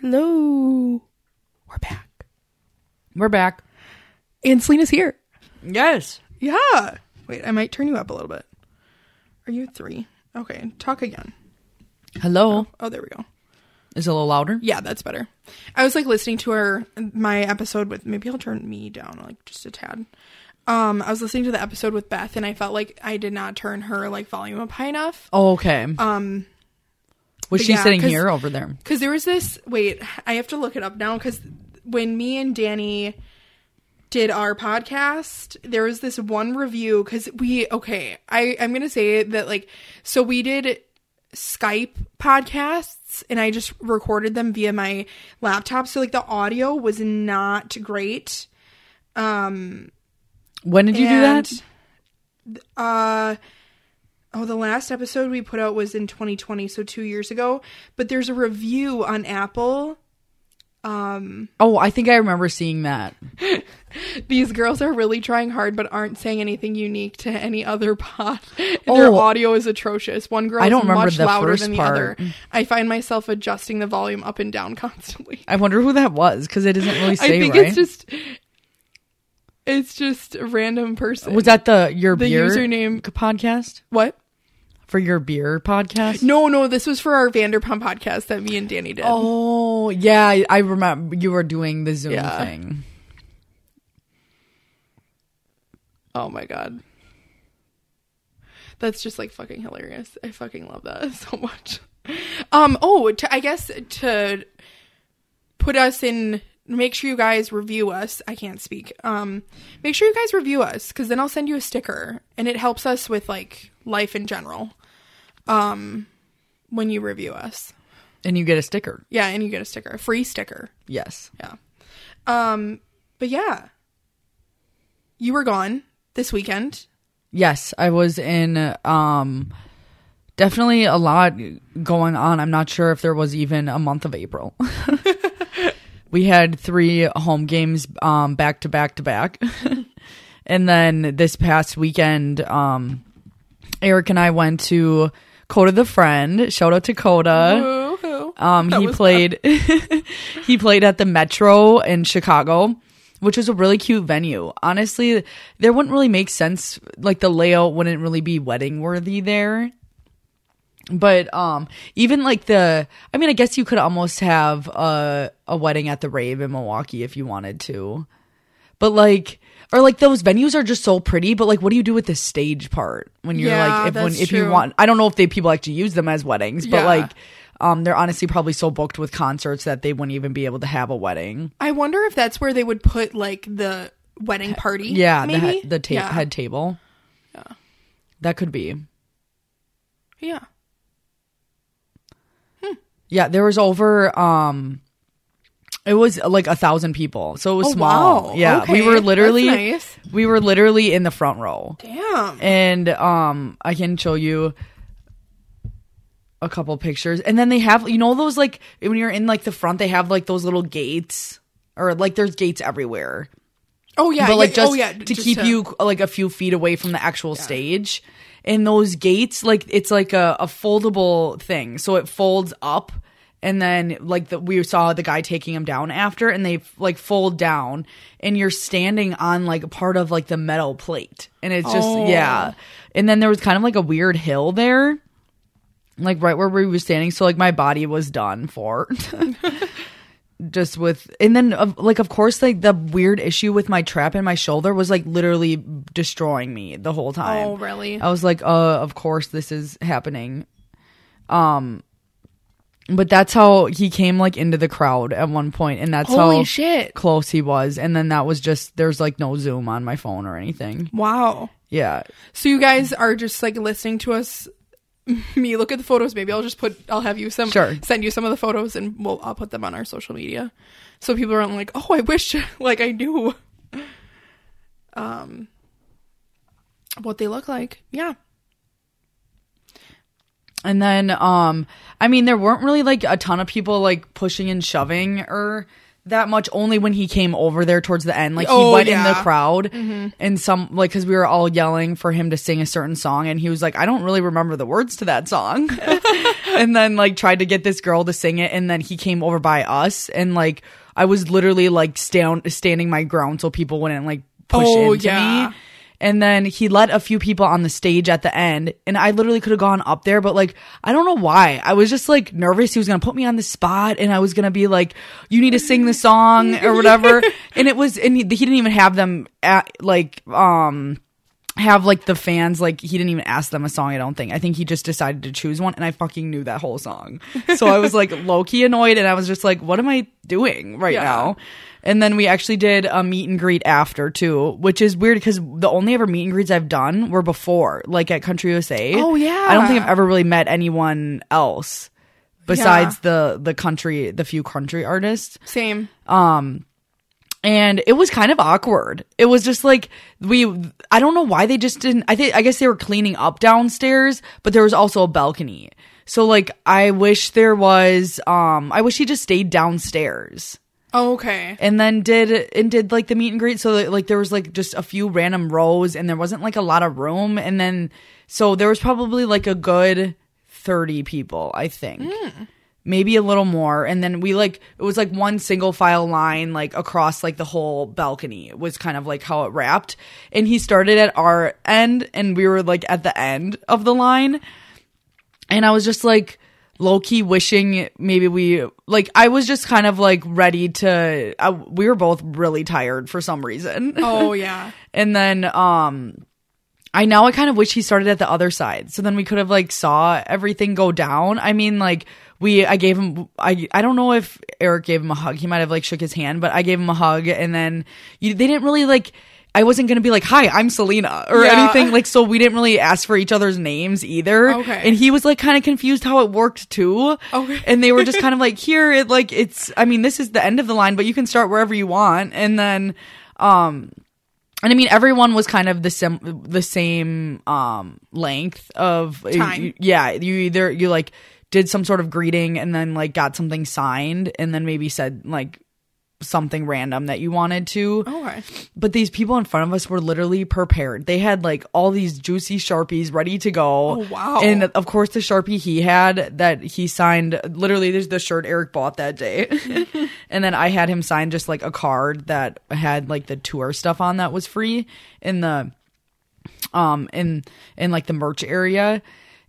Hello. We're back. We're back. And Selena's here. Yes. Yeah. Wait, I might turn you up a little bit. Are you three? Okay, talk again. Hello. Oh, there we go. Is it a little louder? Yeah, that's better. I was like listening to her my episode with maybe I'll turn me down like just a tad. Um, I was listening to the episode with Beth and I felt like I did not turn her like volume up high enough. Oh, okay. Um, Was but she yeah, sitting here over there? Because there was this. Wait, I have to look it up now. Because when me and Danny did our podcast, there was this one review. Because we okay, I I'm gonna say that like so we did Skype podcasts and I just recorded them via my laptop. So like the audio was not great. Um. When did you do that? Uh oh, the last episode we put out was in 2020, so 2 years ago, but there's a review on Apple. Um Oh, I think I remember seeing that. these girls are really trying hard but aren't saying anything unique to any other pod. And their Oh. audio is atrocious. One girl I is don't remember much the louder first than the part. other. I find myself adjusting the volume up and down constantly. I wonder who that was because it doesn't really say I think right. it's just it's just a random person. was that the your the beer username podcast what? For your beer podcast? No, no, this was for our Vanderpump podcast that me and Danny did. Oh yeah, I- I remember you were doing the Zoom Yeah. thing. Oh my god. That's just like fucking hilarious. I fucking love that so much. Um oh, to, I guess to put us in make sure you guys review us. I can't speak. Um make sure you guys review us cuz then I'll send you a sticker and it helps us with like life in general. Um when you review us. And you get a sticker. Yeah, and you get a sticker, a free sticker. Yes. Yeah. Um, but yeah. You were gone this weekend. Yes, I was in um definitely a lot going on. I'm not sure if there was even a month of April. we had 3 home games um back to back to back. and then this past weekend um Eric and I went to Coda the Friend. Shout out to Coda. Woo-hoo. Um, That he played. he played at the Metro in Chicago, which was a really cute venue. Honestly, there wouldn't really make sense. Like the layout wouldn't really be wedding worthy there. But um, even like the, I mean, I guess you could almost have a a wedding at the rave in Milwaukee if you wanted to. But like, or like those venues are just so pretty. But like, what do you do with the stage part when you're Yeah, like, if when if you want? I don't know if they people actually use them as weddings, but Yeah. like, um, they're honestly probably so booked with concerts that they wouldn't even be able to have a wedding. I wonder if that's where they would put like the wedding party. Yeah, the maybe he- the ta- yeah. head table. Yeah. That could be. Yeah. Yeah, there was over um it was like a thousand people. So it was Oh, small. wow. Yeah. Okay, We were literally nice. we were literally in the front row. Damn. And um I can show you a couple pictures. And then they have you know those like when you're in like the front they have like those little gates or like there's gates everywhere. Oh yeah. but like yeah, just oh, yeah, to just keep you like a few feet away from the actual stage. And those gates, like it's like a, a foldable thing, so it folds up, and then like the, we saw the guy taking him down after, and they like fold down, and you're standing on like a part of like the metal plate, and it's just Oh. yeah. And then there was kind of like a weird hill there, like right where we were standing, so like my body was done for. just with and then of like of course like the weird issue with my trap in my shoulder was like literally destroying me the whole time Oh really? i was like uh of course this is happening um but that's how he came like into the crowd at one point and that's Holy how shit. close he was and then that was just there's like no zoom on my phone or anything Wow. yeah So you guys are just like listening to us me look at the photos maybe I'll just put I'll have you some Sure. send you some of the photos and we'll I'll put them on our social media. So people aren't like, "Oh, I wish like I knew um what they look like." Yeah. And then, um, I mean, there weren't really like a ton of people like pushing and shoving or that much only when he came over there towards the end. Like he Oh, went in the yeah. crowd and some like because we were all yelling for him to sing a certain song, and he was like, "I don't really remember the words to that song," and then like tried to get this girl to sing it, and then he came over by us, and like I was literally like stand standing my ground so people wouldn't like push Oh, into yeah. me. And then he let a few people on the stage at the end, and I literally could have gone up there, but like, I don't know why. I was just like nervous. He was gonna put me on the spot, and I was gonna be like, "You need to sing the song or whatever." and it was, and he, he didn't even have them at like, um, have like the fans like he didn't even ask them a song. I don't think. I think he just decided to choose one, and I fucking knew that whole song. So I was like low key annoyed, and I was just like, "What am I doing right Yeah. now?" And then we actually did a meet and greet after too, which is weird because the only ever meet and greets I've done were before, like at Country USA. Oh, yeah. I don't think I've ever really met anyone else besides the the country, the few country artists Same. Um and it was kind of awkward. It was just like we I don't know why they just didn't I think I guess they were cleaning up downstairs, but there was also a balcony. So like I wish there was um I wish he just stayed downstairs Oh, okay. and then did and did like the meet and greet. So that, like there was like just a few random rows and there wasn't like a lot of room. And then so there was probably like a good 30 people, I think. Hmm. Maybe a little more. And then we like it was like one single file line like across like the whole balcony was kind of like how it wrapped. And he started at our end and we were like at the end of the line. And I was just like low key wishing maybe we like I was just kind of like ready to I, we were both really tired for some reason. Oh, yeah. and then um I now I kind of wish he started at the other side so then we could have like saw everything go down. I mean like we I gave him I I don't know if Eric gave him a hug. He might have like shook his hand but I gave him a hug and then you, they didn't really like I wasn't gonna be like, "Hi, I'm Selena" or Yeah. anything like. So we didn't really ask for each other's names either. Okay. And he was like kind of confused how it worked too. Okay. And they were just kind of like, "Here, it like it's. I mean, this is the end of the line, but you can start wherever you want." And then, um, and I mean, everyone was kind of the sim- the same um length of Time. you- yeah, you either you like did some sort of greeting and then like got something signed and then maybe said like something random that you wanted to. Okay. But these people in front of us were literally prepared. They had like all these juicy Sharpies ready to go. Oh, wow. And of course, the Sharpie he had that he signed, literally, there's the shirt Eric bought that day. and then I had him sign just like a card that had like the tour stuff on that was free in the, um, in, in like the merch area.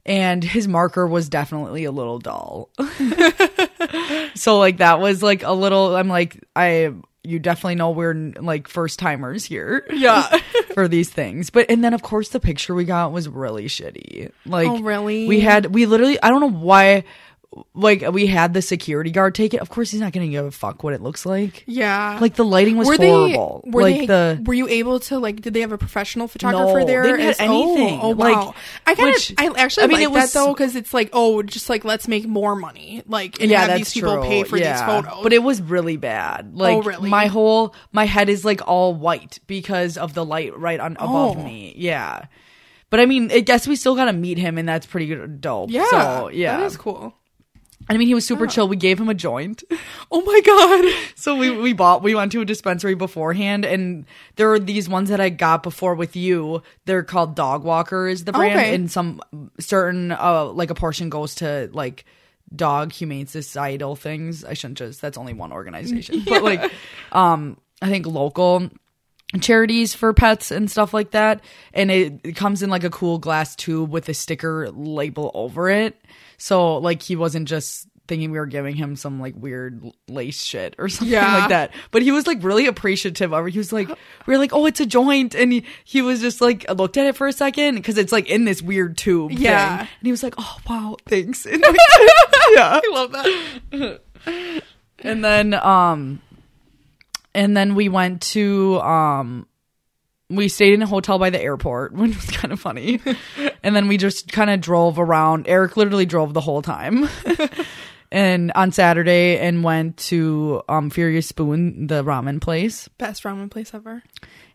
And his marker was definitely a little dull. so like that was like a little i'm like i you definitely know we're like first timers here Yeah. for these things but and then of course the picture we got was really shitty like Oh, really? we had we literally i don't know why like we had the security guard take it of course he's not gonna give a fuck what it looks like Yeah. like the lighting was were horrible they were like they the were you able to like did they have a professional photographer No, there they didn't have oh, anything. oh, Like, wow i kind of i actually I mean, like it was- that though because it's like oh just like let's make more money like and yeah, have these people true. pay for yeah. these photos But it was really bad. Oh, like Oh, really? my whole my head is like all white because of the light right on above Oh. me. Yeah. But I mean, I guess we still got to meet him, and that's pretty dope. yeah So yeah, that is cool I mean, he was super chill. We gave him a joint. oh my god So we we bought we went to a dispensary beforehand, and there are these ones that I got before with you. They're called Dog Walker is the brand, Okay. and some certain uh like a portion goes to like dog humane societal things. I shouldn't just that's only one organization, but like um I think local charities for pets and stuff like that and it, it comes in like a cool glass tube with a sticker label over it so like he wasn't just thinking we were giving him some like weird lace shit or something Yeah. like that but he was like really appreciative of it he was like we were like oh it's a joint and he, he was just like looked at it for a second because it's like in this weird tube Yeah. thing. and he was like oh wow thanks and, like, yeah i love that and then um and then we went to um we stayed in a hotel by the airport which was kind of funny and then we just kind of drove around eric literally drove the whole time and on Saturday and went to um Furious Spoon, the ramen place. Best ramen place ever.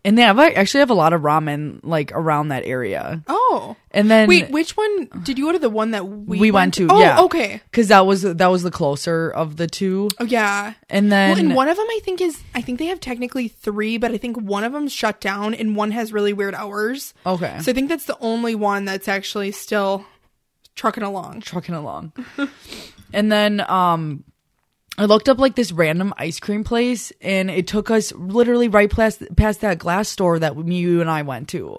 And they have actually have a lot of ramen like around that area. Oh. And then Wait, which one did you go to the one that we, we went to, Oh, yeah. okay. Cuz that was that was the closer of the two. Oh yeah. And then Well, and one of them I think is I think they have technically three, but I think one of them's shut down and one has really weird hours. okay. So I think that's the only one that's actually still trucking along. trucking along. and then um I looked up like this random ice cream place and it took us literally right past past that glass store that me you and I went to.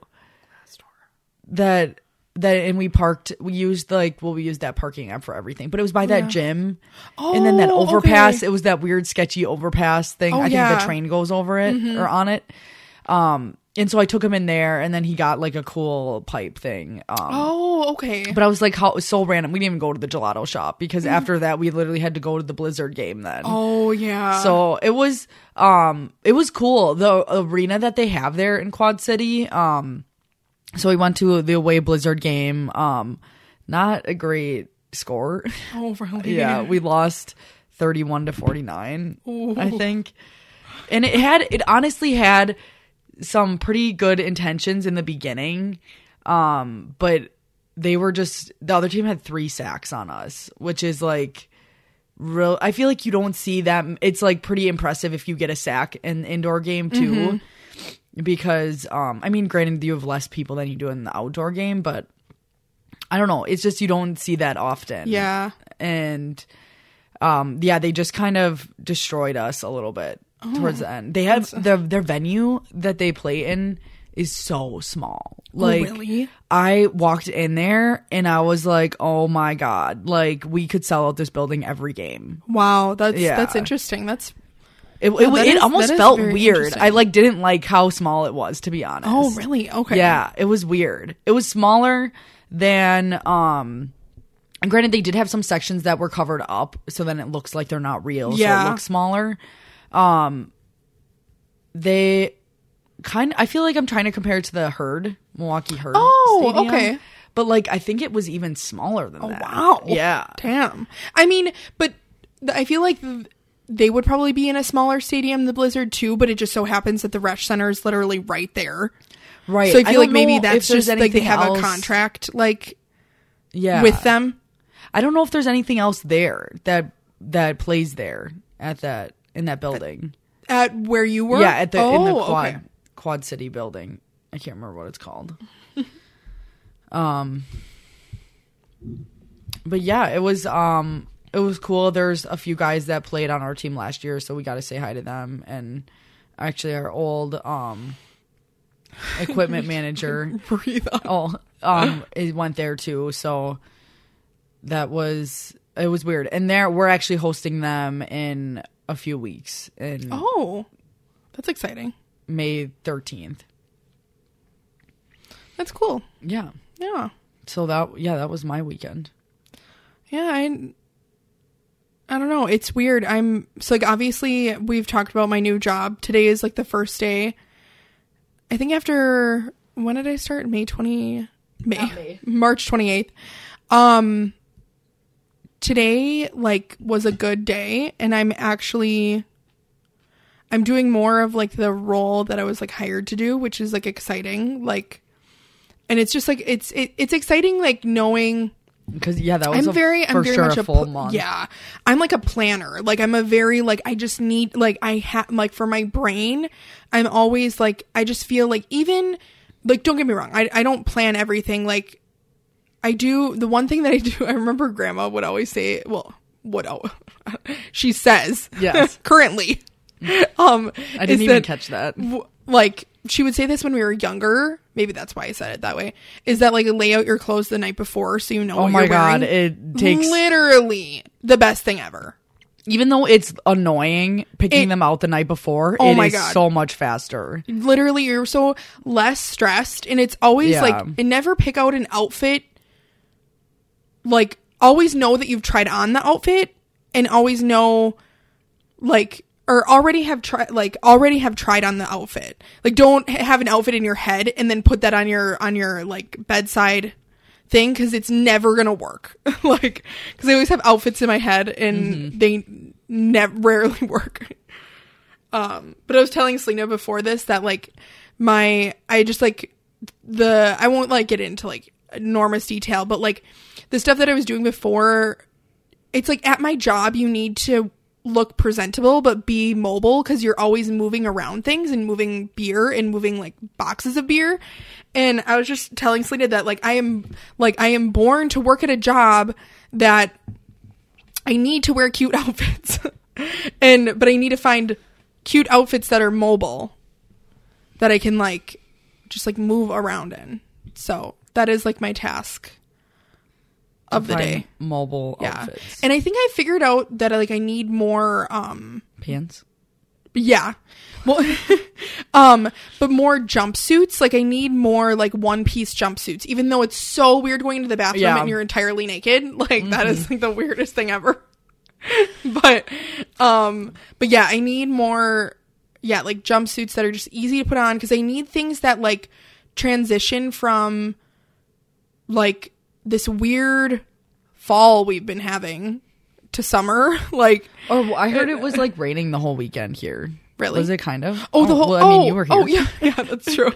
That that and we parked we used like well we used that parking app for everything but it was by that gym and then that Oh, overpass okay. it was that weird sketchy overpass thing Oh, i think yeah. Mm-hmm. the train goes over it or on it um and so i took him in there and then he got like a cool pipe thing um Oh, okay. but I was like, how it was so random. We didn't even go to the gelato shop because after that, we literally had to go to the Blizzard game then. oh yeah. So it was, um, it was cool. The arena that they have there in Quad City. Um, so we went to the away Blizzard game. Um, not a great score. oh really? yeah, we lost 31 to 49, I think. And it had, it honestly had some pretty good intentions in the beginning. Um, but they were just, the other team had three sacks on us, which is like, real. I feel like you don't see that. It's like pretty impressive if you get a sack in indoor game too. Because, um, I mean, granted, you have less people than you do in the outdoor game, but I don't know. It's just you don't see that often Yeah. and um yeah they just kind of destroyed us a little bit towards the end they have their their venue that they play in is so small like really? i walked in there and i was like oh my god like we could sell out this building every game Wow, that's Yeah. that's interesting. That's it, it, that it is- almost felt weird i like didn't like how small it was to be honest oh really? Okay. yeah, it was weird. It was smaller than um and granted they did have some sections that were covered up, so then it looks like they're not real, so Yeah. it looks smaller. Um they kind I feel like I'm trying to compare it to the herd, Milwaukee Herd. Oh, Stadium. okay. But like I think it was even smaller than that. Wow. Yeah. Damn. I mean, but I feel like they would probably be in a smaller stadium, the Blizzard too. But it just so happens that the Resch Center is literally right there. Right. So I feel don't like maybe that's just like they have else- a contract like yeah. with them. I don't know if there's anything else there that that plays there at that in that building. At where you were? Yeah, at the in the Oh, quad okay. quad city building. I can't remember what it's called. um but yeah, it was um it was cool. There's a few guys that played on our team last year, so we got to say hi to them and actually our old um equipment manager Breathe oh um it went there too so that was it was weird and there we're actually hosting them in a few weeks And Oh, that's exciting. may 13th That's cool. yeah Yeah. so that yeah that was my weekend Yeah, I I don't know. It's weird. I'm so like obviously we've talked about my new job. Today is like the first day. I think after when did I start? May 20 May, May. March 28th. Um today like was a good day and I'm actually I'm doing more of like the role that I was like hired to do, which is like exciting. Like and it's just like it's it, it's exciting like knowing because yeah that was I'm a, very, for I'm very sure much a a full pl- month Yeah, I'm like a planner. Like I'm a very like I just need like I have like for my brain, I'm always like I just feel like even like don't get me wrong, I I don't plan everything. Like I do the one thing that I do. I remember Grandma would always say, well, what oh, she says, Yes. currently. Um, i didn't even that- catch that w- like she would say this when we were younger. Maybe that's why I said it that way. Is that like lay out your clothes the night before so you know? oh my god wearing? it takes literally the best thing ever. even though it's annoying picking It- them out the night before Oh it my is God. so much faster Literally, you're so less stressed, and it's always Yeah. like and never pick out an outfit. Like always know that you've tried on the outfit, and always know, like or already have tried like already have tried on the outfit. Like don't have an outfit in your head and then put that on your on your like bedside thing because it's never gonna work. like, because I always have outfits in my head and they never rarely work. Um, but I was telling Selena before this that like my I just like the I won't like get into like enormous detail, but like the stuff that I was doing before, it's like at my job you need to look presentable but be mobile because you're always moving around things and moving beer and moving like boxes of beer. And I was just telling Selena that like I am like I am born to work at a job that I need to wear cute outfits. and but I need to find cute outfits that are mobile that I can like just like move around in. So that is like my task of the day. Mobile Yeah. outfits. And I think I figured out that like I need more um Pants. yeah. Well um but more jumpsuits. Like I need more like one piece jumpsuits. Even though it's so weird going into the bathroom Yeah. and you're entirely naked. Like that is like the weirdest thing ever. but um but yeah, I need more yeah, like jumpsuits that are just easy to put on because I need things that like transition from like this weird fall we've been having to summer. like Oh, I heard it was like raining the whole weekend here. Really? Was it kind of? Oh, the oh, whole. Well, I mean, oh, you were here. Oh, yeah, yeah, that's true.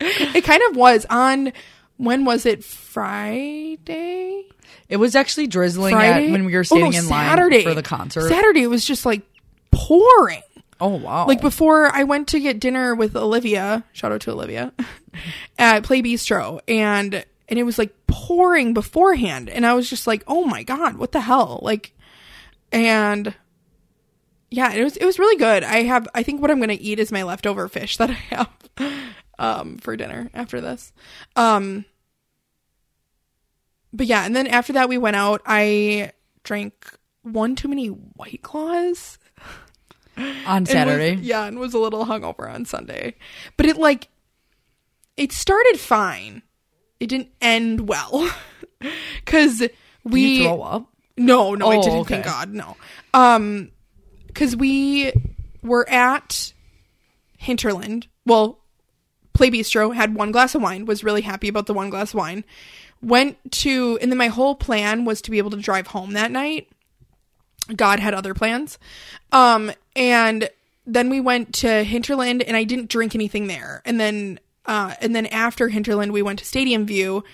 it kind of was on. When was it? Friday. It was actually drizzling Friday at when we were Oh, no, in line for the concert. Saturday it was just like pouring. oh wow! Like before I went to get dinner with Olivia. Shout out to Olivia at Play Bistro, and and it was like pouring beforehand, and I was just like, oh my god, what the hell? Like, and yeah, it was it was really good. I have I think what I'm gonna eat is my leftover fish that I have um for dinner after this. Um but yeah, and then after that we went out. I drank one too many white claws. on and Saturday. was- yeah, and was a little hungover on Sunday. But it like it started fine. It didn't end well. Did we you throw up? no, no, I Oh, didn't. okay. Thank God, no. Um, because we were at Hinterland. Well, Play Bistro had one glass of wine. Was really happy about the one glass of wine. Went to, and then my whole plan was to be able to drive home that night. God had other plans. Um, and then we went to Hinterland, and I didn't drink anything there. And then, uh, and then after Hinterland, we went to Stadium View,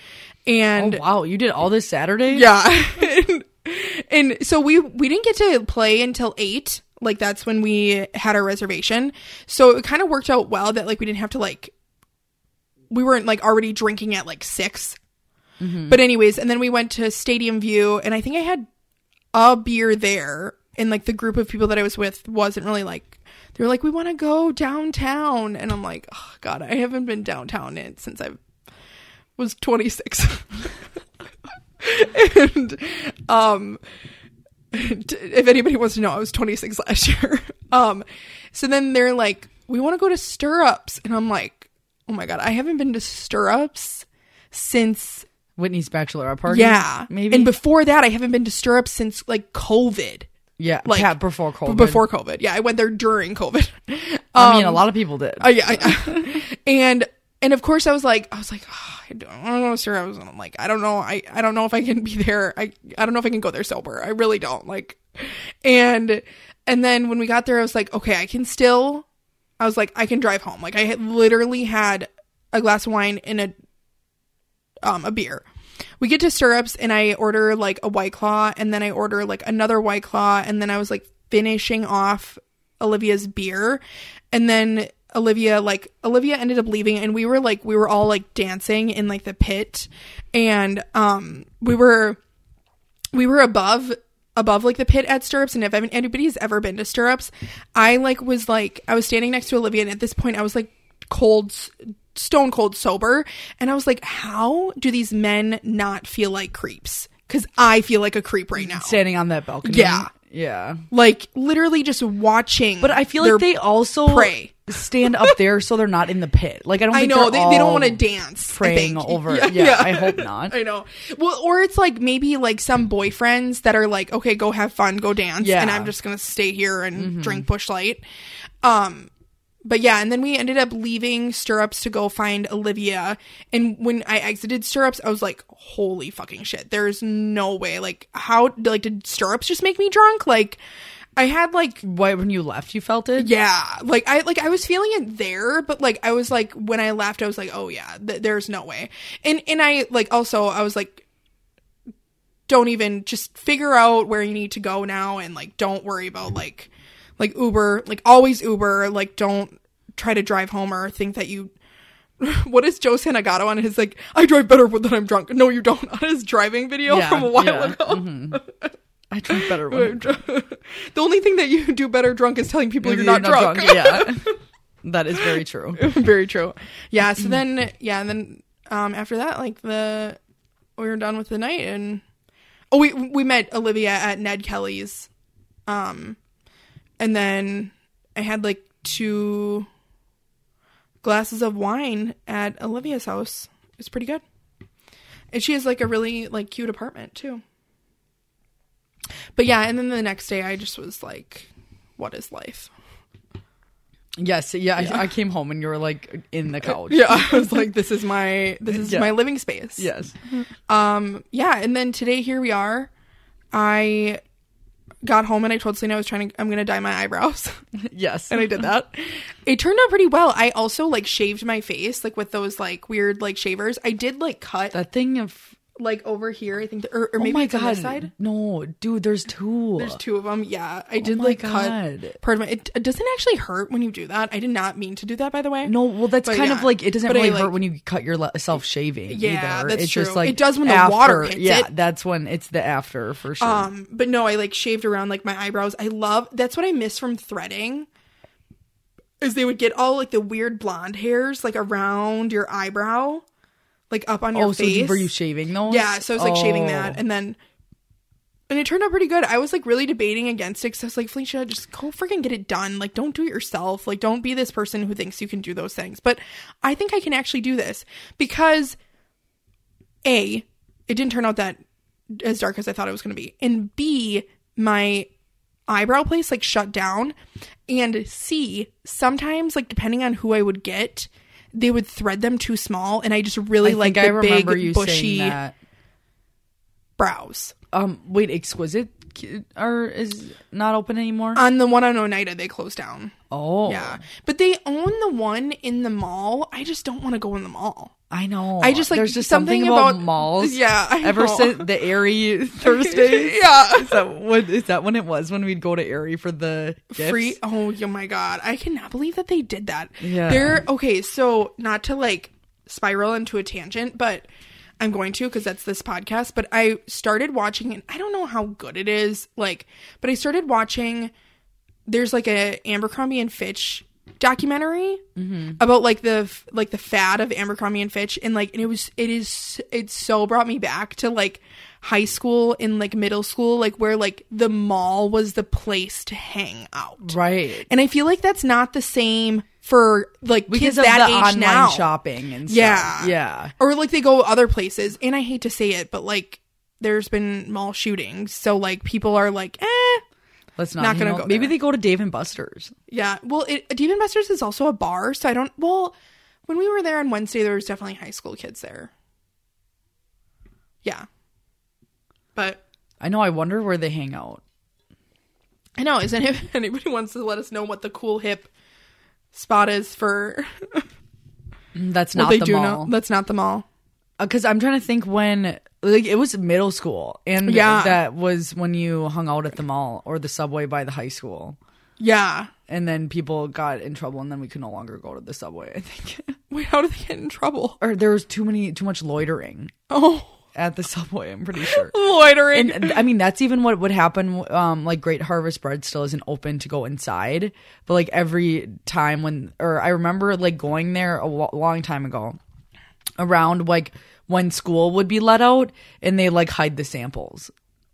and Oh wow! You did all this Saturday? yeah. and, and so we we didn't get to play until 8. Like that's when we had our reservation. So it kind of worked out well that like we didn't have to like we weren't like already drinking at like 6. But anyways, and then we went to Stadium View and I think I had a beer there and like the group of people that I was with wasn't really like they were like we want to go downtown and I'm like oh god, I haven't been downtown in, since I was 26. and um if anybody wants to know, I was 26 last year. Um so then they're like, "We want to go to Stirrups." And I'm like, "Oh my god, I haven't been to Stirrups since Whitney's bachelorette party. yeah. maybe. And before that, I haven't been to Stirrups since like COVID. Yeah, like, yeah, before COVID. Before COVID. Yeah, I went there during COVID. I mean, a lot of people did. Uh, yeah, I, and and of course I was like, I was like, oh, I don't, I don't know, sir. I was I'm like, I don't know, I I don't know if I can be there. I I don't know if I can go there sober. I really don't. Like, and and then when we got there, I was like, okay, I can still. I was like, I can drive home. Like I had literally had a glass of wine and a um a beer. We get to stirrups and I order like a white claw and then I order like another white claw and then I was like finishing off Olivia's beer. And then Olivia like Olivia ended up leaving and we were like we were all like dancing in like the pit. And um we were we were above above like the pit at stirrups. And if anybody's ever been to stirrups i like was like i was standing next to olivia and at this point i was like cold stone cold sober and i was like how do these men not feel like creeps because i feel like a creep right now Standing on that balcony. Yeah. yeah. like literally just watching But I feel like they also prey. stand up there so they're not in the pit. Like I don't. I know they, they don't want to dance. Praying over. Yeah, I hope not. I know. Well, or it's like maybe like some boyfriends that are like, okay, go have fun, go dance, Yeah. Mm-hmm. and I'm just gonna stay here and drink Busch Light. Um, but yeah, and then we ended up leaving Stirrups to go find Olivia. And when I exited Stirrups, I was like, holy fucking shit. There's no way. Like, how, like, did Stirrups just make me drunk? Like, I had like Why when you left you felt it? yeah, like I like I was feeling it there, but like I was like when I left, I was like, oh yeah, th- there's no way. And and I like also I was like, don't even just figure out where you need to go now, and like don't worry about like like Uber, like always Uber, like don't try to drive home or think that you. What is Joe Santagato on his like? I drive better when I'm drunk. No, you don't. On his driving video Yeah, from a while yeah, ago. I drink better when I'm drunk. the only thing that you do better drunk is telling people you're, not, drunk. yeah. that is very true. Very true. Yeah. So then, yeah, and then um, after that, like the we were done with the night, and oh, we we met Olivia at Ned Kelly's, um, and then I had like two glasses of wine at Olivia's house. It's pretty good, and she has like a really like cute apartment too. But yeah, and then the next day, I just was like, "What is life?" Yes, yeah. I, I came home and you were like in the couch. Yeah, I was like, "This is my this is Yeah. my living space." Yes. Um, yeah, and then today here we are. I got home and I told Selena I was trying to I'm gonna dye my eyebrows. Yes. and I did that. It turned out pretty well. I also like shaved my face, like with those like weird like shavers. I did like cut that thing of like over here, I think or, or oh maybe my it's on god. this side. No, dude, there's two. There's two of them. Yeah, I did my like God. cut part of my. It, it doesn't actually hurt when you do that. I did not mean to do that, by the way. No, well, that's But kind yeah. of like it doesn't But I, really like- hurt when you cut yourself shaving. Yeah, either. that's it's true. just like It does when the water hits Yeah, it. that's when it's the after for sure. Um, but no, I like shaved around like my eyebrows. I love that's what I miss from threading. Is they would get all like the weird blonde hairs like around your eyebrow, like up on your oh, so face. were you shaving those? yeah, so I was like shaving that, Oh. and then and it turned out pretty good. I was like really debating against it because I was like, Felicia, just go freaking get it done. Like, don't do it yourself. Like, don't be this person who thinks you can do those things. But I think I can actually do this because a, it didn't turn out that as dark as I thought it was going to be, and b, my eyebrow place like shut down, and c, sometimes like depending on who I would get. They would thread them too small, and I just really I like the big bushy that. brows. Um, wait, exquisite Or is not open anymore? On the one on Oneida, they closed down. oh, Yeah, but they own the one in the mall. I just don't want to go in the mall. I know. I just, like, there's just something something, about, about- malls. Yeah, I ever know. since the Aerie Thursdays. Yeah. is that what is that when it was when we'd go to Aerie for the gifts? Free. Oh, oh my god, I cannot believe that they did that. Yeah. They're okay. So not to like spiral into a tangent, but I'm going to because that's this podcast. But I started watching, and I don't know how good it is. Like, but I started watching. There's like a Abercrombie and Fitch documentary mm-hmm. about like the like the fad of Abercrombie and Fitch and like and it was it is it so brought me back to like high school and like middle school like where like the mall was the place to hang out right? and I feel like that's not the same for like Because kids of that the age online now shopping and stuff. Yeah. yeah. or like they go other places and I hate to say it but like there's been mall shootings so like people are like eh Let's not. Not gonna go Maybe there. they go to Dave and Buster's. Yeah. Well, it, and Busters is also a bar, so I don't. Well, when we were there on Wednesday, there was definitely high school kids there. Yeah. But I know. I wonder where they hang out. I know, is any, if anybody wants to let us know what the cool hip spot is for Mm, That's not the mall. know? That's not the mall. because I'm trying to think when like it was middle school and Yeah. that was when you hung out at the mall or the subway by the high school Yeah. and then people got in trouble and then we could no longer go to the subway I think Wait, how did they get in trouble? or there was too many too much loitering Oh, at the subway I'm pretty sure loitering. and I mean that's even what would happen um like Great Harvest Bread still isn't open to go inside but like every time when or I remember like going there a lo- long time ago around like when school would be let out and they like hide the samples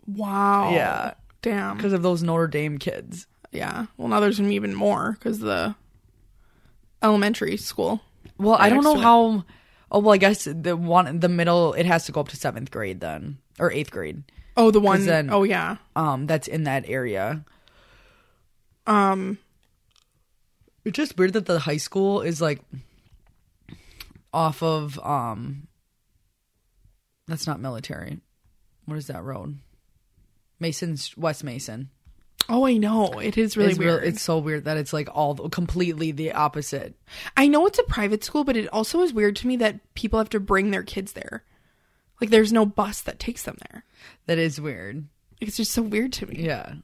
wow. Yeah. Damn. because of those Notre Dame kids. Yeah. Well, now there's even more because the elementary school. Well, I don't know how. Oh well, I guess the one the middle it has to go up to seventh grade then or eighth grade. Oh, the one. then- oh, yeah. Um, that's in that area. Um, It's just weird that the high school is like off of um that's not military. What is that road? Mason's West Mason. Oh, I know. It is really it's real- weird. it's so weird that it's like all completely the opposite. I know it's a private school, but it also is weird to me that people have to bring their kids there. Like, there's no bus that takes them there. That is weird. It's just so weird to me. Yeah.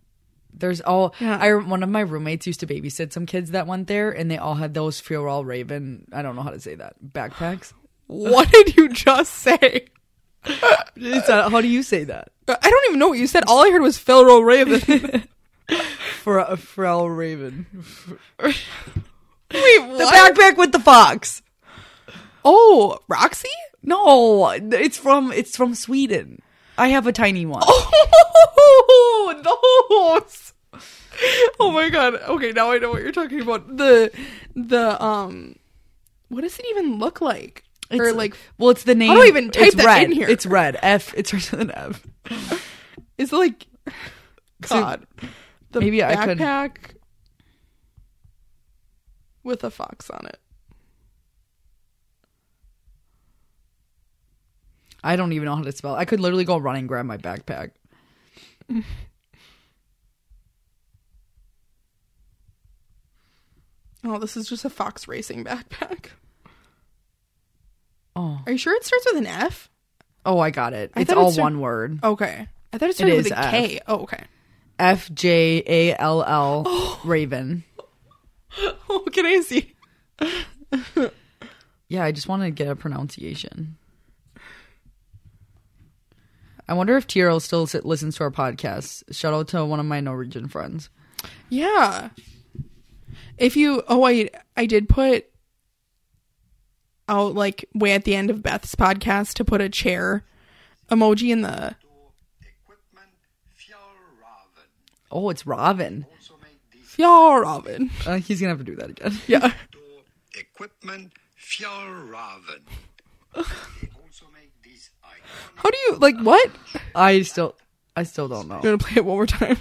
There's all Yeah. I one of my roommates used to babysit some kids that went there and they all had those Furell Raven, I don't know how to say that, backpacks. What did you just say? How do you say that? I don't even know what you said. All I heard was Phil Raven. For a Furell Raven. Wait, The what? backpack with the fox. oh, Roxy? No, it's from it's from Sweden. I have a tiny one. Oh, those. Oh my god. Okay, now I know what you're talking about. The the um what does it even look like? or It's- like well, it's the name. do I even type it's that red. in here? It's red. F. It's written with an F. is it like God. The maybe I could- backpack with a fox on it. I don't even know how to spell. I could literally go run and grab my backpack. Oh, this is just a fox racing backpack. Oh, Are you sure it starts with an F? oh, I got it. I It's it all started- one word. Okay. I thought it started is with a F. K. Oh, okay. F J A L L oh. Raven. Oh, can I see? Yeah, I just want to get a pronunciation. I wonder if Tiro still sit, listens to our podcast. Shout out to one of my Norwegian friends. Yeah. If you oh I I did put out like way at the end of Beth's podcast to put a chair emoji in the equipment Fjallraven. Oh, it's Robin. Also make these yeah Robin. Uh, he's gonna have to do that again. Yeah. equipment Fjallraven. they also make these iconic How do you like what? I still, I still don't know. I'm gonna play it one more time.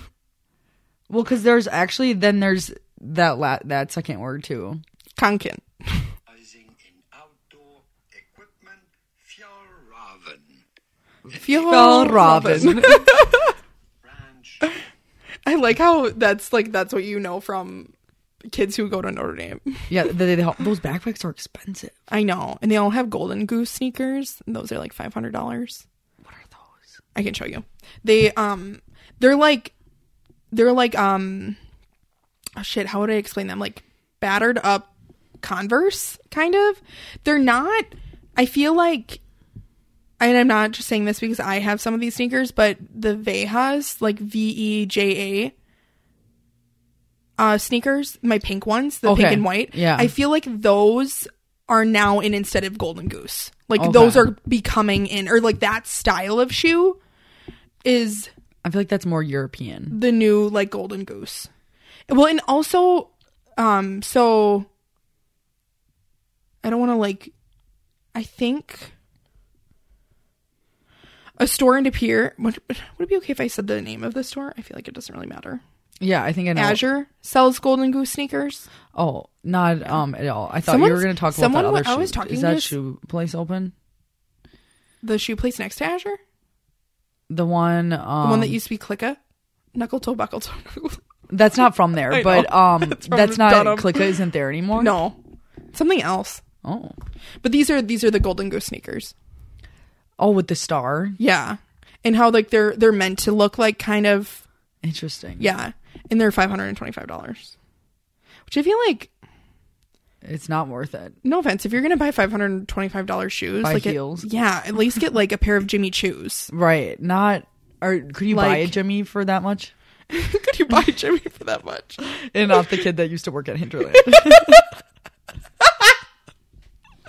Well, because there's actually then there's that la- that second word too. Kanken. in outdoor equipment Fjallraven. Feel Robin. Branch I like how that's like that's what you know from kids who go to Notre Dame. yeah, they, they, those backpacks are expensive. I know, and they all have Golden Goose sneakers. And those are like five hundred dollars. What are those? I can show you. They um they're like they're like um oh shit, how would I explain them? Like battered up Converse kind of. They're not I feel like and I'm not just saying this because I have some of these sneakers, but the Vejas, like V E J A uh sneakers, my pink ones, the pink and white. Yeah. I feel like those are now in instead of Golden Goose. Like Okay. those are becoming in or like that style of shoe is I feel like that's more European. the new like golden goose well and also um so i don't want to like i think a store in De Pere. Would, would it be okay if I said the name of the store? I feel like it doesn't really matter. Yeah, I think I know. Azure sells Golden Goose sneakers. Oh, not um at all. I thought you were going to talk about someone that other wa- I was talking Is to that this- shoe place open? The shoe place next to Azure, The one, um, the one that used to be Clicka, Knuckle Toe Buckle Toe. that's not from there, I but know. um, It's from that's not Dunham. Clicka isn't there anymore. no, something else. Oh, But these are these are the Golden Goose sneakers. Oh, with the star. Yeah, and how like they're they're meant to look like kind of Interesting. yeah, and they're five hundred and twenty five dollars. Which I feel like it's not worth it. no offense, if you're gonna buy five hundred and twenty five dollars shoes, Buy like heels. yeah, at least get like a pair of Jimmy Choos. Right. Not. Or could you buy a Like- Jimmy for that much? Could you buy Jimmy for that much? And not the kid that used to work at Hinterland.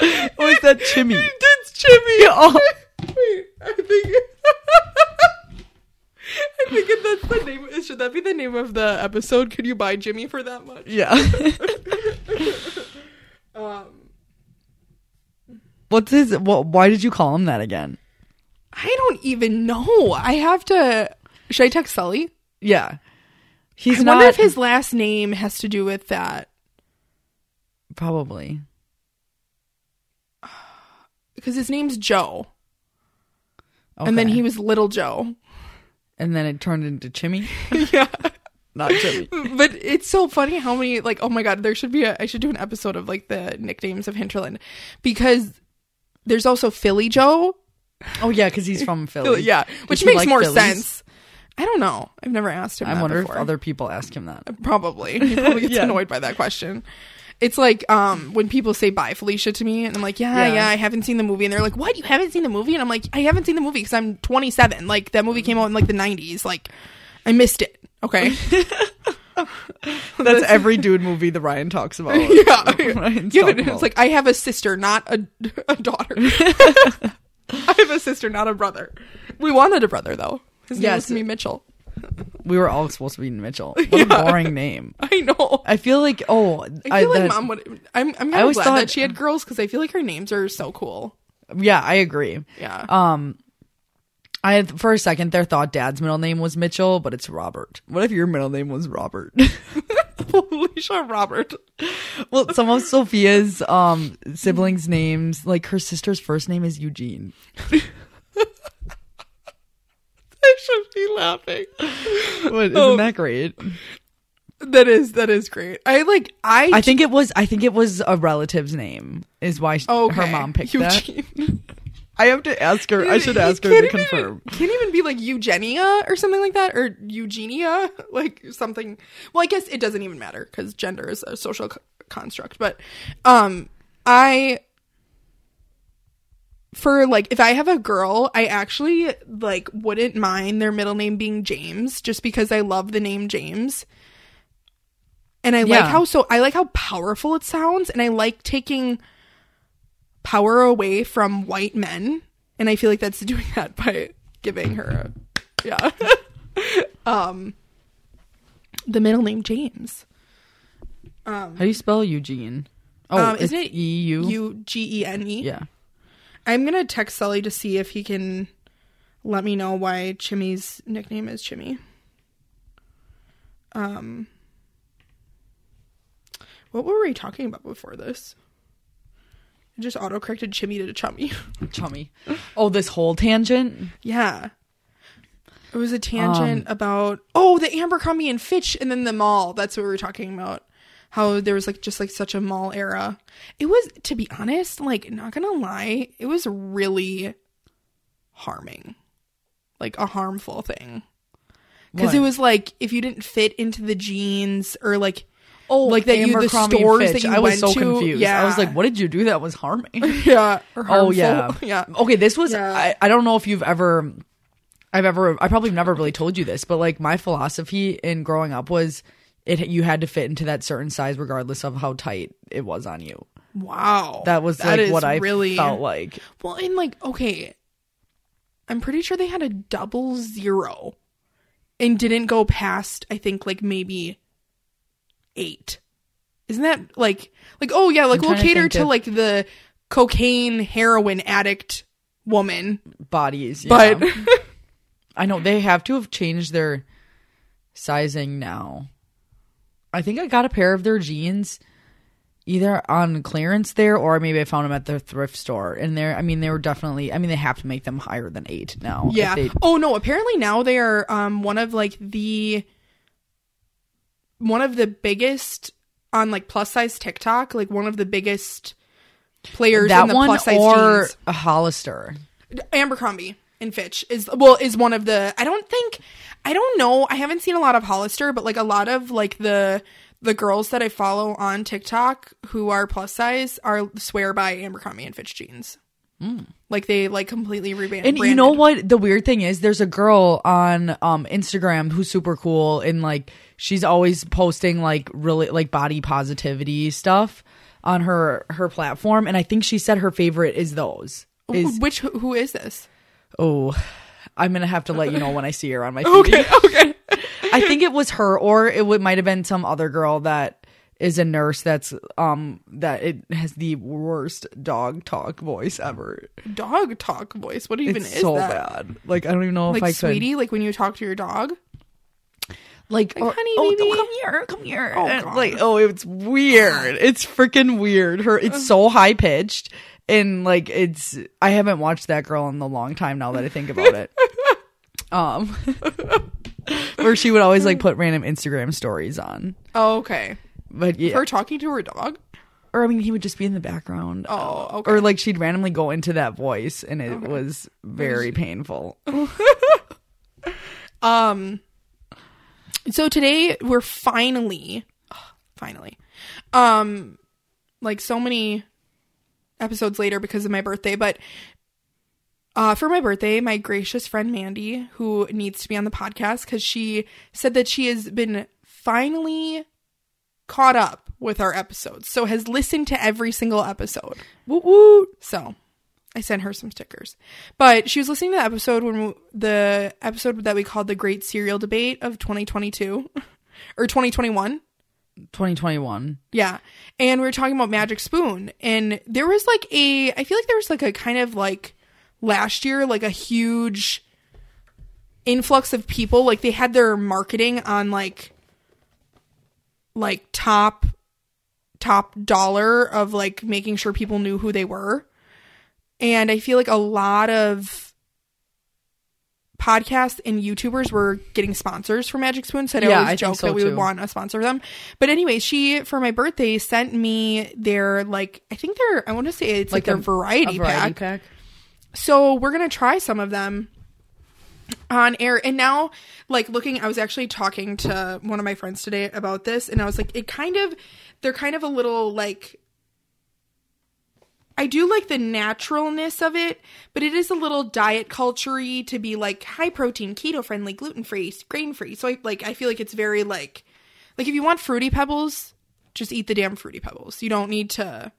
oh, is that Jimmy? It's Jimmy. Oh. Wait, I think. I think that's the name. Should that be the name of the episode? Could you buy Jimmy for that much? Yeah. Um, What's his? What? Why did you call him that again? I don't even know. I have to. Should I text Sully? Yeah. He's I not. wonder if his last name has to do with that. Probably. because his name's Joe, Okay. and then he was Little Joe. and then it turned into Chimmy. yeah. Not Chimmy. But it's so funny how many like oh my god there should be a I should do an episode of like the nicknames of Hinterland because there's also Philly Joe Oh yeah, because he's from Philly. yeah which makes like more Phillies? sense I don't know I've never asked him I wonder before. if other people ask him that. probably he probably gets Yeah. annoyed by that question it's like um when people say bye Felicia to me and I'm like yeah, Yeah. yeah I haven't seen the movie and they're like what you haven't seen the movie and I'm like I haven't seen the movie because I'm 27 like that movie came out in like the 90s like I missed it okay That's every dude movie that Ryan talks about. yeah, Ryan's yeah it's about. like I have a sister, not a, a daughter. I have a sister, not a brother. We wanted a brother though. His name Yes. was to be Mitchell. We were all supposed to be Mitchell. What a boring name. I know. I feel like oh, I feel like that- mom would. I'm. I'm of always glad thought- that she had girls because I feel like her names are so cool. Yeah, I agree. Yeah. Um, I had for a second there thought Dad's middle name was Mitchell, but it's Robert. What if your middle name was Robert? Felicia Robert. well, some of Sophia's um siblings' names, like her sister's first name is Eugene. I should be laughing. What, isn't Oh. that great? That is that is great. I like. I. I think it was. I think it was a relative's name. Is why sh- okay. her mom picked that. I have to ask her. I should ask her to even- confirm. Can't even be like Eugenia or something like that, or Eugenia, like something. Well, I guess it doesn't even matter because gender is a social co- construct. But, um, I for like if I have a girl, I actually like wouldn't mind their middle name being James, just because I love the name James. And I like how so I like how powerful it sounds, and I like taking power away from white men and i feel like that's doing that by giving her a, yeah um the middle name james Um How do you spell Eugene? Oh, um isn't it E U. u-g-e-n-e Yeah. I'm gonna text sully to see if he can let me know why chimmy's nickname is chimmy um what were we talking about before this I just auto corrected chimmy to chummy Chummy. Oh, this whole tangent. Yeah. It was a tangent about oh the Abercrombie and Fitch and then the mall. That's what we were talking about. How there was like just like such a mall era. It was to be honest, like not gonna lie, it was really harming. Like a harmful thing. Because it was like if you didn't fit into the jeans or like Oh, like that you the Abercrombie and stores that you I was so to. confused. Yeah. I was like, what did you do that was harming? yeah. Oh yeah, Yeah. Okay, this was. Yeah. I, I don't know if you've ever. I've ever. I probably never really told you this, but like my philosophy in growing up was, it you had to fit into that certain size regardless of how tight it was on you. Wow. That was That like what I really felt like. Well, and like, okay, I'm pretty sure they had a double zero and didn't go past, I think, like maybe eight. Isn't that like, like, oh yeah, like we'll trying to cater to like the cocaine heroin addict woman, Bodies, but. I know they have to have changed their sizing now. I think I got a pair of their jeans either on clearance there or maybe I found them at the thrift store. And they're, I mean, they were definitely, I mean, they have to make them higher than eight now. yeah. they- Oh no, apparently now they are um one of like the one of the biggest on like plus size TikTok, like one of the biggest players in that the one plus size or jeans. a Hollister. Abercrombie and Fitch is well is one of the I don't think I don't know I haven't seen a lot of Hollister but like a lot of like the the girls that I follow on TikTok who are plus size are swear by Abercrombie and Fitch jeans. Like they like completely rebranded. And you know what? The weird thing is, there's a girl on um Instagram who's super cool, and like she's always posting like really like body positivity stuff on her her platform. And I think she said her favorite is those. Is Which who is this? oh, I'm gonna have to let you know when I see her on my feed. Okay, okay. I think it was her, or it might have been some other girl that is a nurse that's um that it has the worst dog talk voice ever. Dog talk voice. What even it's is so that? bad. Like I don't even know Like if I could. sweetie, like when you talk to your dog. like, Like, or- honey, oh, baby. oh, come here, come here. Oh, God. like, oh, it's weird. It's freaking weird. Her, it's so high pitched, and like, it's. I haven't watched that girl in a long time now that I think about it. um, where she would always like put random Instagram stories on, Oh, okay. but yeah, Her talking to her dog. or I mean, he would just be in the background. Oh, okay. Or like she'd randomly go into that voice, and it was very painful. Um. So today we're finally, finally, um, like so many episodes later because of my birthday, but uh, for my birthday, my gracious friend Mandy, who needs to be on the podcast because she said that she has been finally caught up with our episodes, so has listened to every single episode. Woot woot. So I sent her some stickers. But she was listening to the episode when we, the episode that we called the Great Cereal Debate of 2022 or 2021. 2021. Yeah. And we were talking about Magic Spoon and there was like a I feel like there was like a kind of like last year like a huge influx of people like they had their marketing on like like top top dollar of like making sure people knew who they were. And I feel like a lot of podcasts and YouTubers were getting sponsors for Magic Spoon. So I'd Yeah, always I joke so, that we would want a sponsor them. But anyway, she for my birthday sent me their like I think they're I want to say it's like, a- their variety, a variety pack. pack. So we're gonna try some of them on air. And now, like looking, I was actually talking to one of my friends today about this, and I was like, it kind of, they're kind of a little like. I do like the naturalness of it, but it is a little diet culture to be like high protein, keto friendly, gluten free, grain free. So I like I feel like it's very like like if you want fruity pebbles, just eat the damn fruity pebbles. You don't need to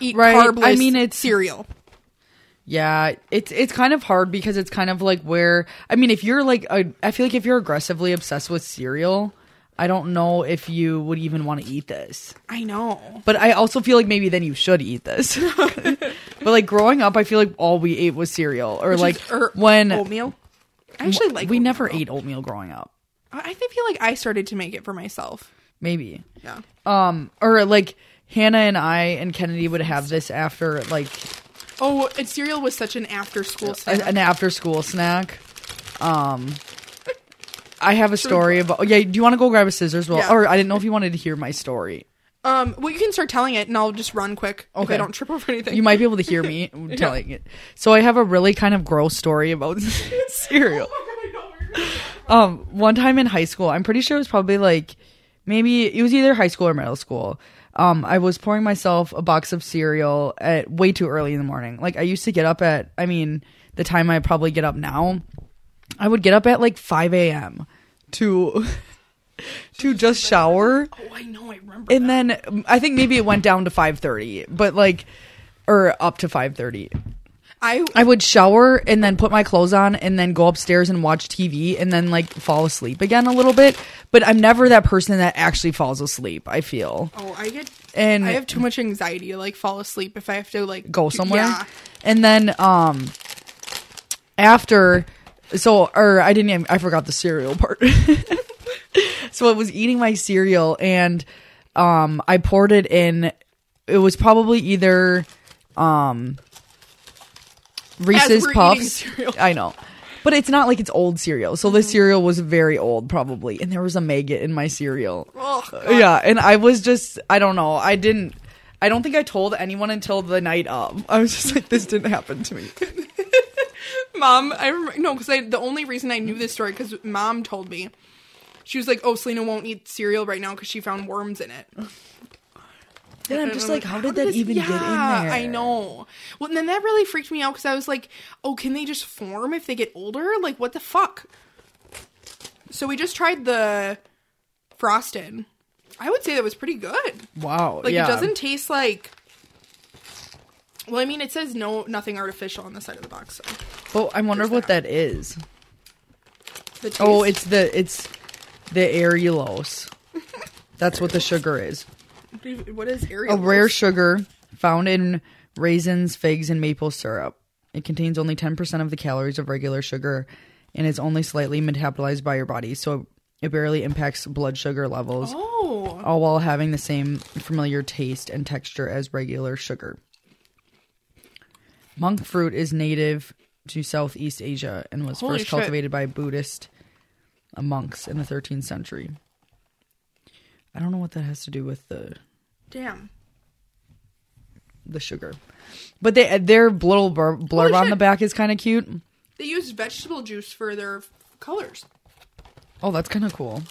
eat Right. carbless I mean, it's- cereal. Yeah, it's it's kind of hard because it's kind of like where I mean, if you're like a, I feel like if you're aggressively obsessed with cereal, I don't know if you would even want to eat this. I know. But I also feel like maybe then you should eat this. but like growing up, I feel like all we ate was cereal or Which like is- or when oatmeal. I actually like. we oatmeal, never ate oatmeal growing up. I I feel like I started to make it for myself. Maybe. Yeah. Um or like Hannah and I and Kennedy would have this after like Oh, and cereal was such an after school snack. an after school snack. Um I have a story about. Yeah, do you want to go grab a scissors? Well, Yeah. or I didn't know if you wanted to hear my story. um, well, you can start telling it, and I'll just run quick if Okay. I don't trip over anything. You might be able to hear me telling it. So I have a really kind of gross story about cereal. Um, one time in high school, I'm pretty sure it was probably like maybe it was either high school or middle school. Um, I was pouring myself a box of cereal at way too early in the morning. Like I used to get up at, I mean, the time I probably get up now, I would get up at like 5 a.m. to to just shower Oh, I know. I remember. and then um, I think maybe it went down to 5:30, but like or up to 5:30. I I would shower and then put my clothes on and then go upstairs and watch TV and then like fall asleep again a little bit, but I'm never that person that actually falls asleep, I feel. oh, I get. And I have too much anxiety to like fall asleep if I have to like go somewhere. Yeah. And then um after so or I didn't even I forgot the cereal part. so I was eating my cereal and um I poured it in it was probably either um Reese's Puffs. cereal. I know. But it's not like it's old cereal. So Mm-hmm. the cereal was very old probably and there was a maggot in my cereal. Oh, God. Yeah, and I was just I don't know. I didn't I don't think I told anyone until the night of. I was just like this didn't happen to me. Mom, I remember no because I the only reason I knew this story because mom told me. She was like, "Oh, Selena won't eat cereal right now because she found worms in it." Then I'm just like how did that this- even yeah, get in there? I know. Well, and then that really freaked me out because I was like, "Oh, can they just form if they get older? Like, what the fuck?" So we just tried the frosted. I would say that was pretty good. Wow. Like yeah. it doesn't taste like. Well, I mean, it says no, nothing artificial on the side of the box. So But I wonder what that is. Oh, it's the it's the allulose. That's what the sugar is. what is A rare sugar found in raisins, figs, and maple syrup. It contains only 10% of the calories of regular sugar and is only slightly metabolized by your body. So It barely impacts blood sugar levels, Oh, all while having the same familiar taste and texture as regular sugar. Monk fruit is native to Southeast Asia and was Holy first shit. cultivated by Buddhist monks in the 13th century. I don't know what that has to do with the damn. the sugar, but they their little blur- blurb on the back is kind of cute. They use vegetable juice for their colors. Oh, that's kind of cool.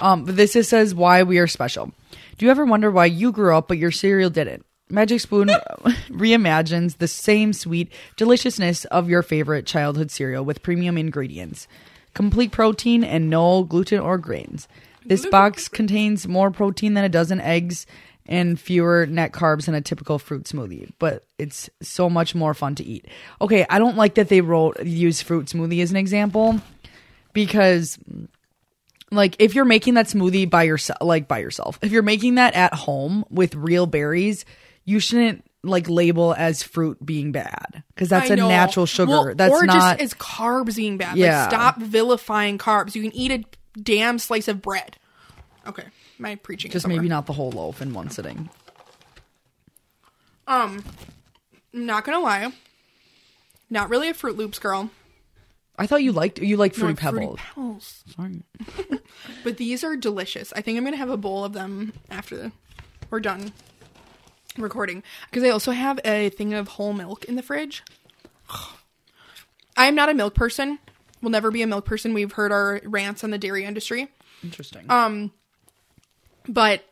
Um, but this just says why we are special. Do you ever wonder why you grew up but your cereal didn't? Magic Spoon reimagines the same sweet deliciousness of your favorite childhood cereal with premium ingredients, complete protein, and no gluten or grains. This box contains more protein than a dozen eggs and fewer net carbs than a typical fruit smoothie, but it's so much more fun to eat. Okay, I don't like that they wrote use fruit smoothie as an example because like if you're making that smoothie by yourself like by yourself if you're making that at home with real berries you shouldn't like label as fruit being bad because that's I a know. natural sugar Well, that's or not just as carbs being bad. Yeah. Like stop vilifying carbs. You can eat a damn slice of bread. Okay, my preaching. just maybe not the whole loaf in one sitting Um, not gonna lie. Not really a Fruit Loops girl. i thought you liked you like No, fruit Fruity pebbles Pebbles. Sorry. But these are delicious. I think I'm gonna have a bowl of them after we're done recording because I also have a thing of whole milk in the fridge. I am not a milk person. We'll never be a milk person. We've heard our rants on the dairy industry. interesting Um, but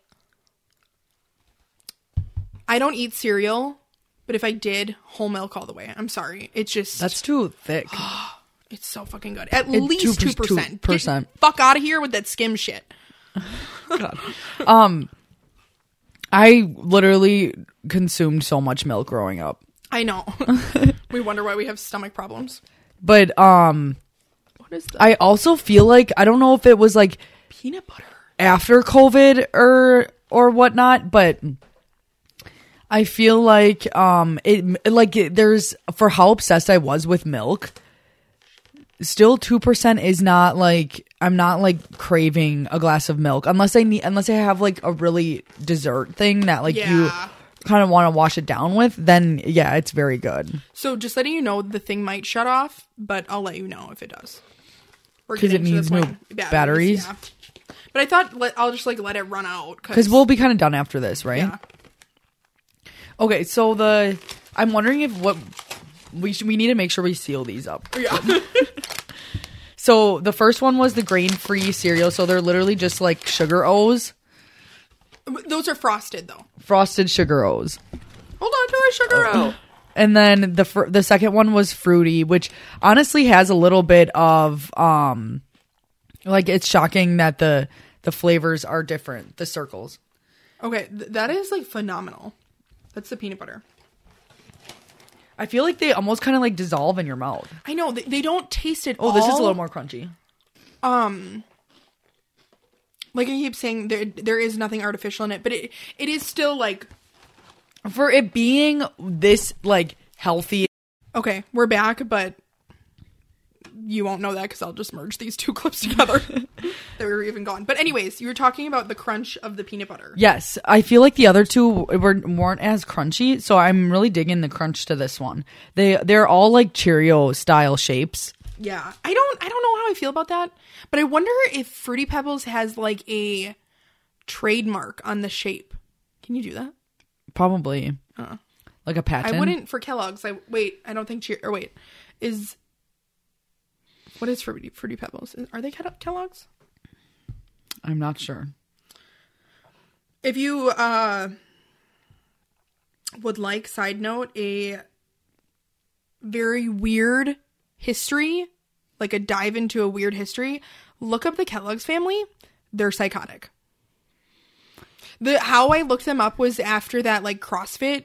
I don't eat cereal. But if I did, whole milk all the way. I'm sorry. It's just that's too thick it's so fucking good. At It- least two 2%. percent. Fuck out of here with that skim shit. i literally consumed so much milk growing up I know. we wonder why we have stomach problems. but um What is the i also feel like i don't know if it was like peanut butter? after COVID or or whatnot, but I feel like um it like it- there's for how obsessed I was with milk. Still, two percent is not like I'm not like craving a glass of milk unless I need unless I have like a really dessert thing that like you kind of want to wash it down with. Then yeah, it's very good So just letting you know, the thing might shut off, but I'll let you know if it does. We're 'Cause it needs new point- batteries? Yeah. But I thought let, I'll just like let it run out because we'll be kind of done after this, right? yeah. Okay, so the I'm wondering if what we should we need to make sure we seal these up. Yeah. So the first one was the grain free cereal. So they're literally just like sugar O's, Those are frosted though. frosted sugar O's. Hold on to my sugar roll. And then the fir- the second one was fruity, which honestly has a little bit of um, like it's shocking that the the flavors are different. The circles. Okay, th- that is like phenomenal. That's the peanut butter. I feel like they almost kind of like dissolve in your mouth. I know they, they don't taste it. Oh, this is a little more crunchy. Um, like I keep saying, there there is nothing artificial in it, but it it is still like For it being this like healthy okay. We're back, but you won't know that because I'll just merge these two clips together. they were even gone. But anyways, you were talking about the crunch of the peanut butter. Yes, I feel like the other two were weren't as crunchy, so I'm really digging the crunch to this one. They they're all like Cheerio style shapes. Yeah, I don't I don't know how I feel about that, but I wonder if Fruity Pebbles has like a trademark on the shape. Can you do that? Probably uh-uh. like a patent. I wouldn't for Kellogg's. I wait. I don't think Cheer or wait is what is Fruity Fruity Pebbles? Are they Kello- Kellogg's? I'm not sure. If you uh would like, side note, a very weird history, like a dive into a weird history, look up the Kellogg's family. They're psychotic. The how I looked them up was after that like CrossFit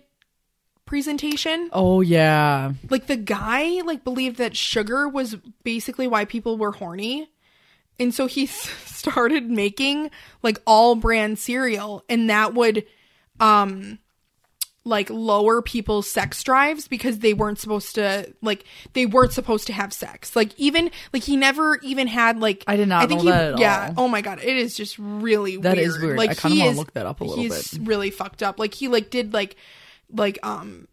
presentation. Oh yeah, Like the guy like believed that sugar was basically why people were horny. And so he s- started making like all brand cereal and that would um like lower people's sex drives because they weren't supposed to like they weren't supposed to have sex. Like even like he never even had like I did not I know he, that at yeah. all. Oh my god, it is just really That weird. is weird. Like I kinda he wanna is- look that up a little he's bit. really fucked up. Like he like did like like um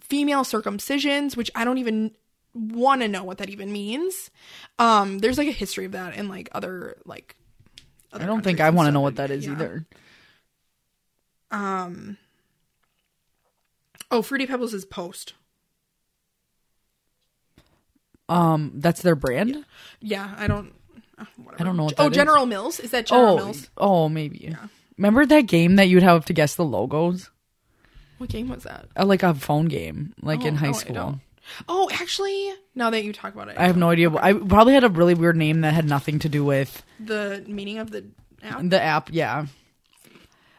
female circumcisions, which I don't even want to know what that even means. Um there's like a history of that in like other like I don't think I want to know what that is either. Um. Oh, Fruity Pebbles is post. Um, that's their brand. Yeah, I don't. uh, whatever. I don't know what Oh, that is. General Mills is that General Oh, Mills? oh, maybe. Remember that game that you'd have to guess the logos? What game was that? Uh, like a phone game, like in Oh, high no, I school. don't. Oh, actually, now that you talk about it, I have no idea. I probably had a really weird name that had nothing to do with the meaning of the app. the app. Yeah.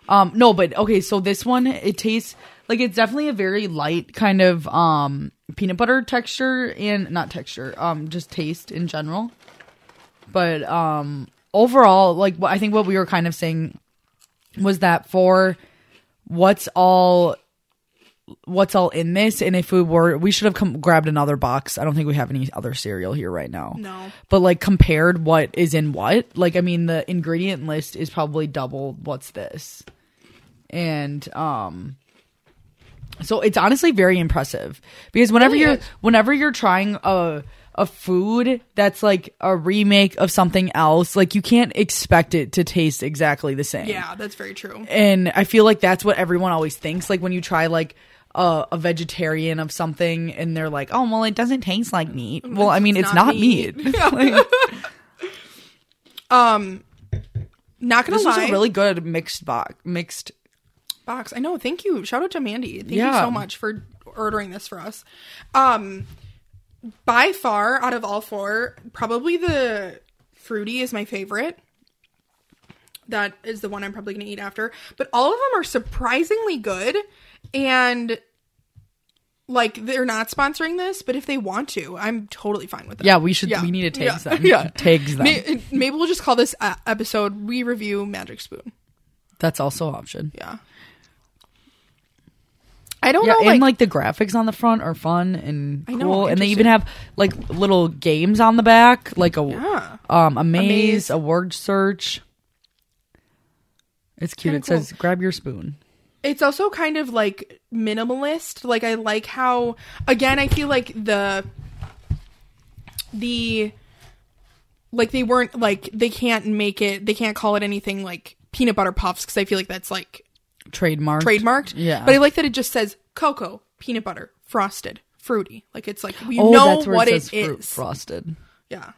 Um. No, but okay. So this one, it tastes like it's definitely a very light kind of um peanut butter texture and not texture. Um, just taste in general. But um, overall, like what I think what we were kind of saying was that for what's all what's all in this and if we were we should have come grabbed another box i don't think we have any other cereal here right now No. but like compared what is in what like i mean the ingredient list is probably double what's this and um so it's honestly very impressive because whenever Really you're is. whenever you're trying a a food that's like a remake of something else like you can't expect it to taste exactly the same Yeah, that's very true. and I feel like that's what everyone always thinks. Like when you try like a, a vegetarian of something, and they're like, "Oh, well, it doesn't taste like meat." Well, I mean, it's, not, not meat. meat. Like, Not gonna this was lie, a really good mixed box. Mixed. box. I know. Thank you. Shout out to Mandy. Thank you so much for ordering this for us. Um, by far, out of all four, probably the fruity is my favorite. That is the one I'm probably going to eat after. But all of them are surprisingly good, and like they're not sponsoring this, but if they want to, I'm totally fine with that. Yeah, we should. Yeah. We need to tags Yeah. them. Yeah. tags them. May- Maybe we'll just call this uh, episode "We Review Magic Spoon." That's also an option. Yeah. I don't Yeah, know, and like, like, the graphics on the front are fun and I know, cool, and they even have like little games on the back, like a Yeah. um a maze, maze. a word search. It's cute. Kinda It says, "Grab your spoon." It's also kind of like minimalist. Like I like how again I feel like the the like they weren't like they can't make it they can't call it anything like peanut butter puffs because I feel like that's like Trademark. trademarked. Yeah. But I like that it just says cocoa, peanut butter, frosted, fruity. Like it's like we oh, know what it it is. frosted. yeah.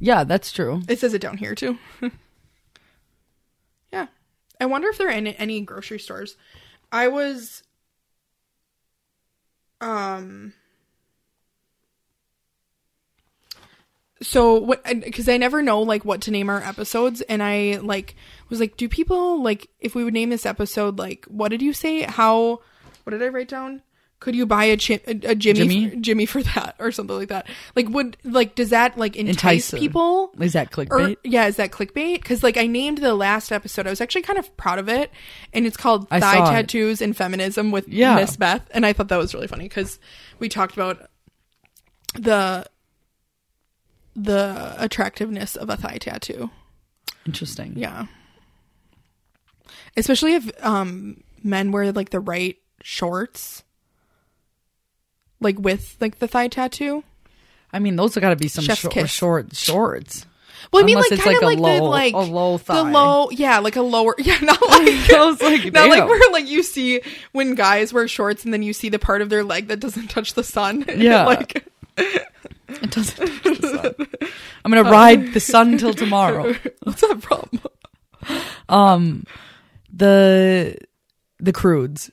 Yeah, that's true. It says it down here too. I wonder if there are any, any grocery stores. I was um so what because I never know like what to name our episodes and I like was like do people like if we would name this episode like what did you say how what did I write down could you buy a chi- a, a Jimmy Jimmy? For, Jimmy for that or something like that like would like does that like entice, Entice people Is that clickbait? or yeah, is that clickbait? Because like I named the last episode. I was actually kind of proud of it, and it's called I "Thigh saw it. Tattoos and Feminism" with Yeah. Miss Beth, and I thought that was really funny because we talked about the the attractiveness of a thigh tattoo. Interesting. Yeah, especially if um men wear like the right shorts, like with like the thigh tattoo. I mean, those have got to be some Chef's short, kiss. short shorts. Well, I mean, Unless like kind of like like, a the low- like a low the thigh. low, yeah, like a lower, yeah, not like I was like, not like where like you see when guys wear shorts and then you see the part of their leg that doesn't touch the sun. Yeah. like It doesn't. touch the sun. I'm gonna ride the sun till tomorrow. what's that problem? Um, the the crudes.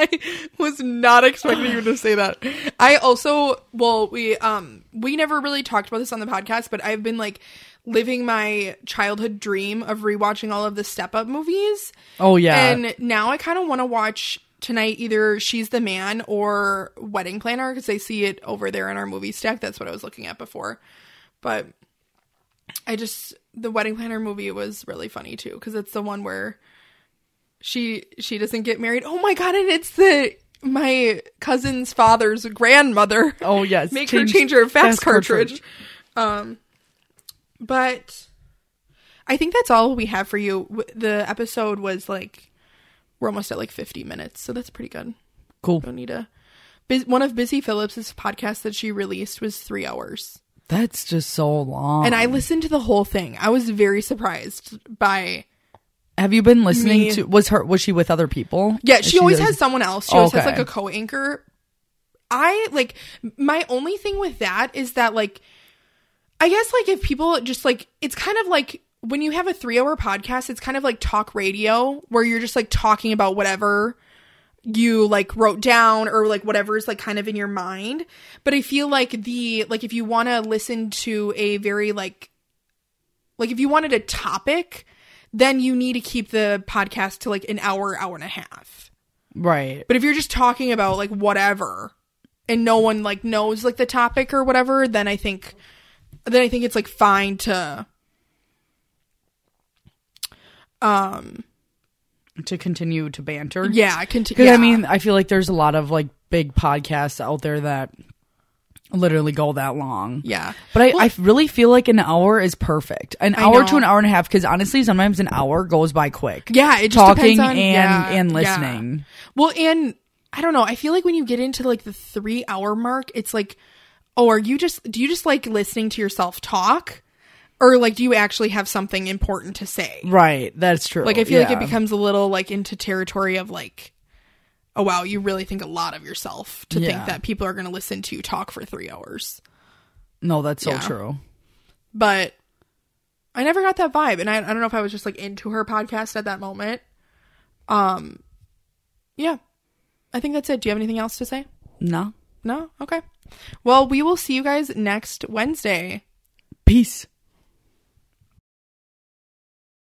I was not expecting you to say that. I also, well, we um we never really talked about this on the podcast, but I've been like living my childhood dream of rewatching all of the Step Up movies. Oh yeah. And now I kind of want to watch tonight either She's the Man or Wedding Planner because I see it over there in our movie stack. That's what I was looking at before. But I just the wedding planner movie was really funny too because it's the one where she she doesn't get married. Oh my god! And it's the my cousin's father's grandmother. Oh yes, make her change her fax fax cartridge. Um, but I think that's all we have for you. The episode was like we're almost at like fifty minutes, so that's pretty good. Cool. Don't need. One of Busy Phillips's podcasts that she released was three hours. That's just so long. and I listened to the whole thing. I was very surprised by. Have you been listening Me- to? Was her? Was she with other people? Yeah, Is she always does- has someone else. She always has like a co-anchor. I like my only thing with that is that like, I guess like if people just like it's kind of like when you have a three-hour podcast, it's kind of like talk radio where you're just like talking about whatever you like wrote down or like whatever is like kind of in your mind but i feel like the like if you want to listen to a very like like if you wanted a topic then you need to keep the podcast to like an hour hour and a half Right. but if you're just talking about like whatever and no one like knows like the topic or whatever then i think then i think it's like fine to um To continue to banter. yeah continue Because I mean, I feel like there's a lot of like big podcasts out there that literally go that long. yeah But I, Well- I really feel like an hour is perfect. An I hour know. to an hour and a half. Because honestly, sometimes an hour goes by quick. Yeah, it just talking depends on- and yeah, and yeah. listening. Well, and I don't know. I feel like when you get into like the three hour mark, it's like, oh, are you just do you just like listening to yourself talk, or like do you actually have something important to say? Right. That's true. Like I feel like it becomes a little like into territory of like, oh wow, you really think a lot of yourself to Yeah. think that people are going to listen to you talk for three hours. No, that's so Yeah. true. But I never got that vibe, and I, I don't know if I was just like into her podcast at that moment. Um, yeah, I think that's it. Do you have anything else to say? No. No? Okay. Well, we will see you guys next Wednesday. Peace.